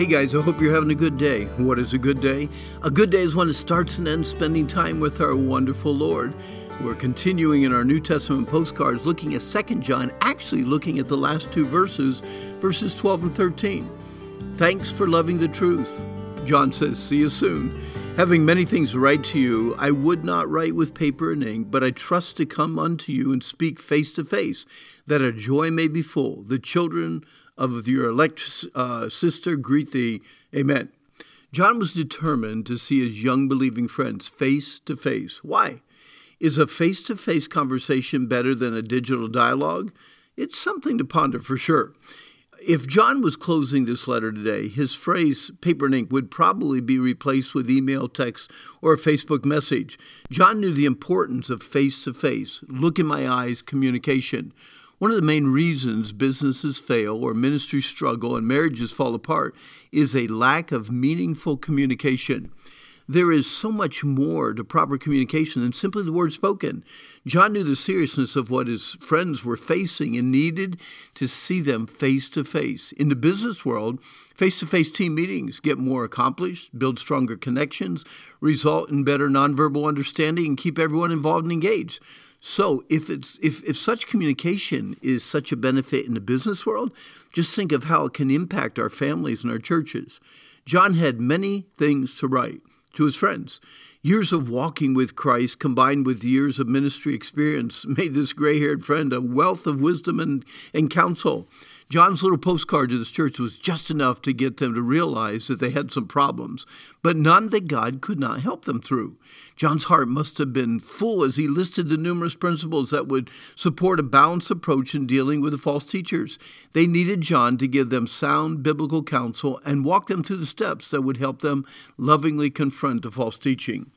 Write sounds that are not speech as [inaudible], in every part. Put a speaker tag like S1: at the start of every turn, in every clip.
S1: Hey guys, I hope you're having a good day. What is a good day? A good day is when it starts and ends spending time with our wonderful Lord. We're continuing in our New Testament postcards looking at 2 John, actually looking at the last two verses, verses 12 and 13. Thanks for loving the truth. John says, See you soon. Having many things to write to you, I would not write with paper and ink, but I trust to come unto you and speak face to face, that our joy may be full. The children of your elect uh, sister greet thee. Amen. John was determined to see his young believing friends face to face. Why? Is a face to face conversation better than a digital dialogue? It's something to ponder for sure. If John was closing this letter today, his phrase paper and ink would probably be replaced with email, text, or a Facebook message. John knew the importance of face to face, look in my eyes communication. One of the main reasons businesses fail or ministries struggle and marriages fall apart is a lack of meaningful communication. There is so much more to proper communication than simply the word spoken. John knew the seriousness of what his friends were facing and needed to see them face to face. In the business world, face to face team meetings get more accomplished, build stronger connections, result in better nonverbal understanding, and keep everyone involved and engaged. So if it's if, if such communication is such a benefit in the business world, just think of how it can impact our families and our churches. John had many things to write to his friends. Years of walking with Christ combined with years of ministry experience [laughs] made this gray haired friend a wealth of wisdom and, and counsel. John's little postcard to this church was just enough to get them to realize that they had some problems, but none that God could not help them through. John's heart must have been full as he listed the numerous principles that would support a balanced approach in dealing with the false teachers. They needed John to give them sound biblical counsel and walk them through the steps that would help them lovingly confront the false teaching.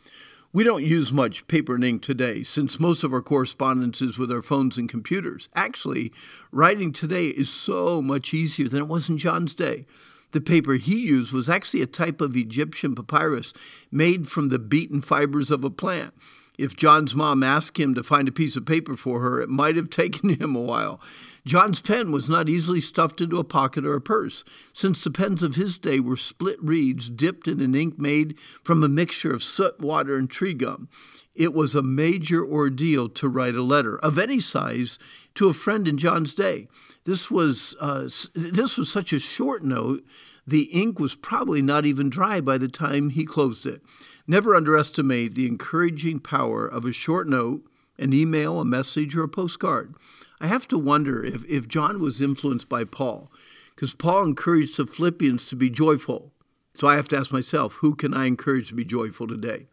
S1: We don't use much paper and ink today since most of our correspondence is with our phones and computers. Actually, writing today is so much easier than it was in John's day. The paper he used was actually a type of Egyptian papyrus made from the beaten fibers of a plant. If John's mom asked him to find a piece of paper for her, it might have [laughs] taken him a while. John's pen was not easily stuffed into a pocket or a purse, since the pens of his day were split reeds dipped in an ink made from a mixture of soot, water, and tree gum. It was a major ordeal to write a letter of any size to a friend in John's day. This was uh, this was such a short note. The ink was probably not even dry by the time he closed it. Never underestimate the encouraging power of a short note, an email, a message, or a postcard. I have to wonder if, if John was influenced by Paul, because Paul encouraged the Philippians to be joyful. So I have to ask myself, who can I encourage to be joyful today?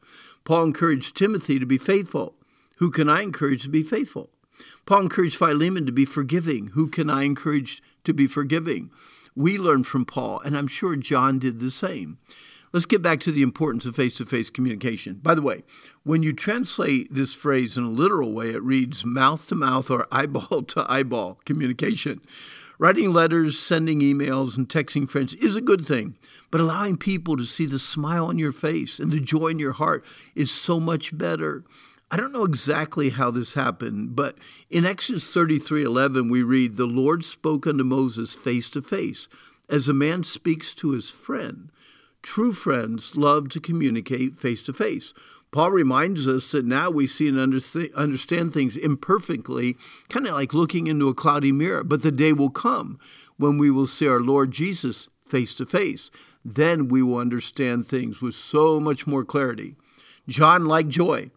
S1: Paul encouraged Timothy to be faithful. Who can I encourage to be faithful? Paul encouraged Philemon to be forgiving. Who can I encourage to be forgiving? We learn from Paul, and I'm sure John did the same. Let's get back to the importance of face to face communication. By the way, when you translate this phrase in a literal way, it reads mouth to mouth or eyeball to eyeball communication. Writing letters, sending emails, and texting friends is a good thing, but allowing people to see the smile on your face and the joy in your heart is so much better. I don't know exactly how this happened, but in Exodus 33:11 we read, The Lord spoke unto Moses face to face, as a man speaks to his friend. True friends love to communicate face to face. Paul reminds us that now we see and understand things imperfectly, kind of like looking into a cloudy mirror. But the day will come when we will see our Lord Jesus face to face. Then we will understand things with so much more clarity. John liked joy.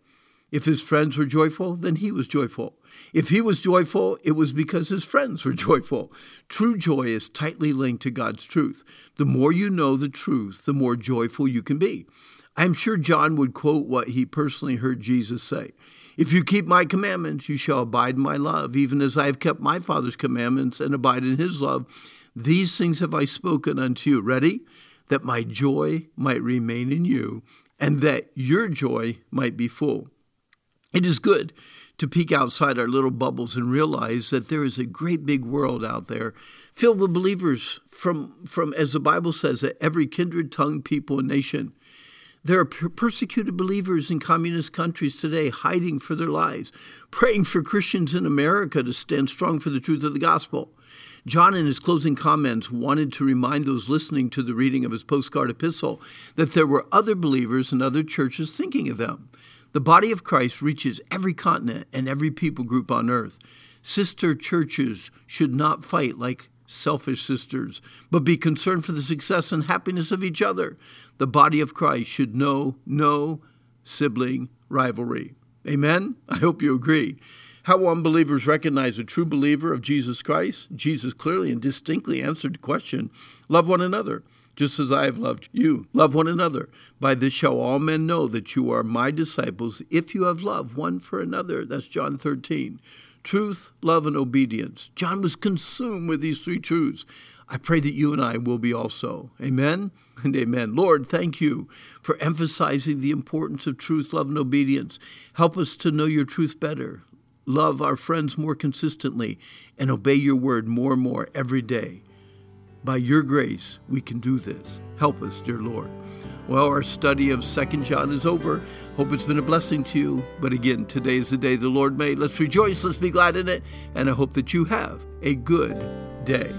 S1: If his friends were joyful, then he was joyful. If he was joyful, it was because his friends were [laughs] joyful. True joy is tightly linked to God's truth. The more you know the truth, the more joyful you can be. I'm sure John would quote what he personally heard Jesus say If you keep my commandments, you shall abide in my love, even as I have kept my Father's commandments and abide in his love. These things have I spoken unto you. Ready? That my joy might remain in you, and that your joy might be full. It is good to peek outside our little bubbles and realize that there is a great big world out there filled with believers from, from as the Bible says, every kindred, tongue, people, and nation. There are persecuted believers in communist countries today hiding for their lives, praying for Christians in America to stand strong for the truth of the gospel. John, in his closing comments, wanted to remind those listening to the reading of his postcard epistle that there were other believers and other churches thinking of them. The body of Christ reaches every continent and every people group on earth. Sister churches should not fight like selfish sisters, but be concerned for the success and happiness of each other. The body of Christ should know no sibling rivalry. Amen? I hope you agree. How will unbelievers recognize a true believer of Jesus Christ? Jesus clearly and distinctly answered the question love one another, just as I have loved you. Love one another. By this shall all men know that you are my disciples if you have love one for another. That's John 13 truth, love, and obedience. John was consumed with these three truths. I pray that you and I will be also. Amen and amen. Lord, thank you for emphasizing the importance of truth, love, and obedience. Help us to know your truth better, love our friends more consistently, and obey your word more and more every day. By your grace, we can do this. Help us, dear Lord. Well, our study of Second John is over. Hope it's been a blessing to you. But again, today is the day the Lord made. Let's rejoice, let's be glad in it, and I hope that you have a good day.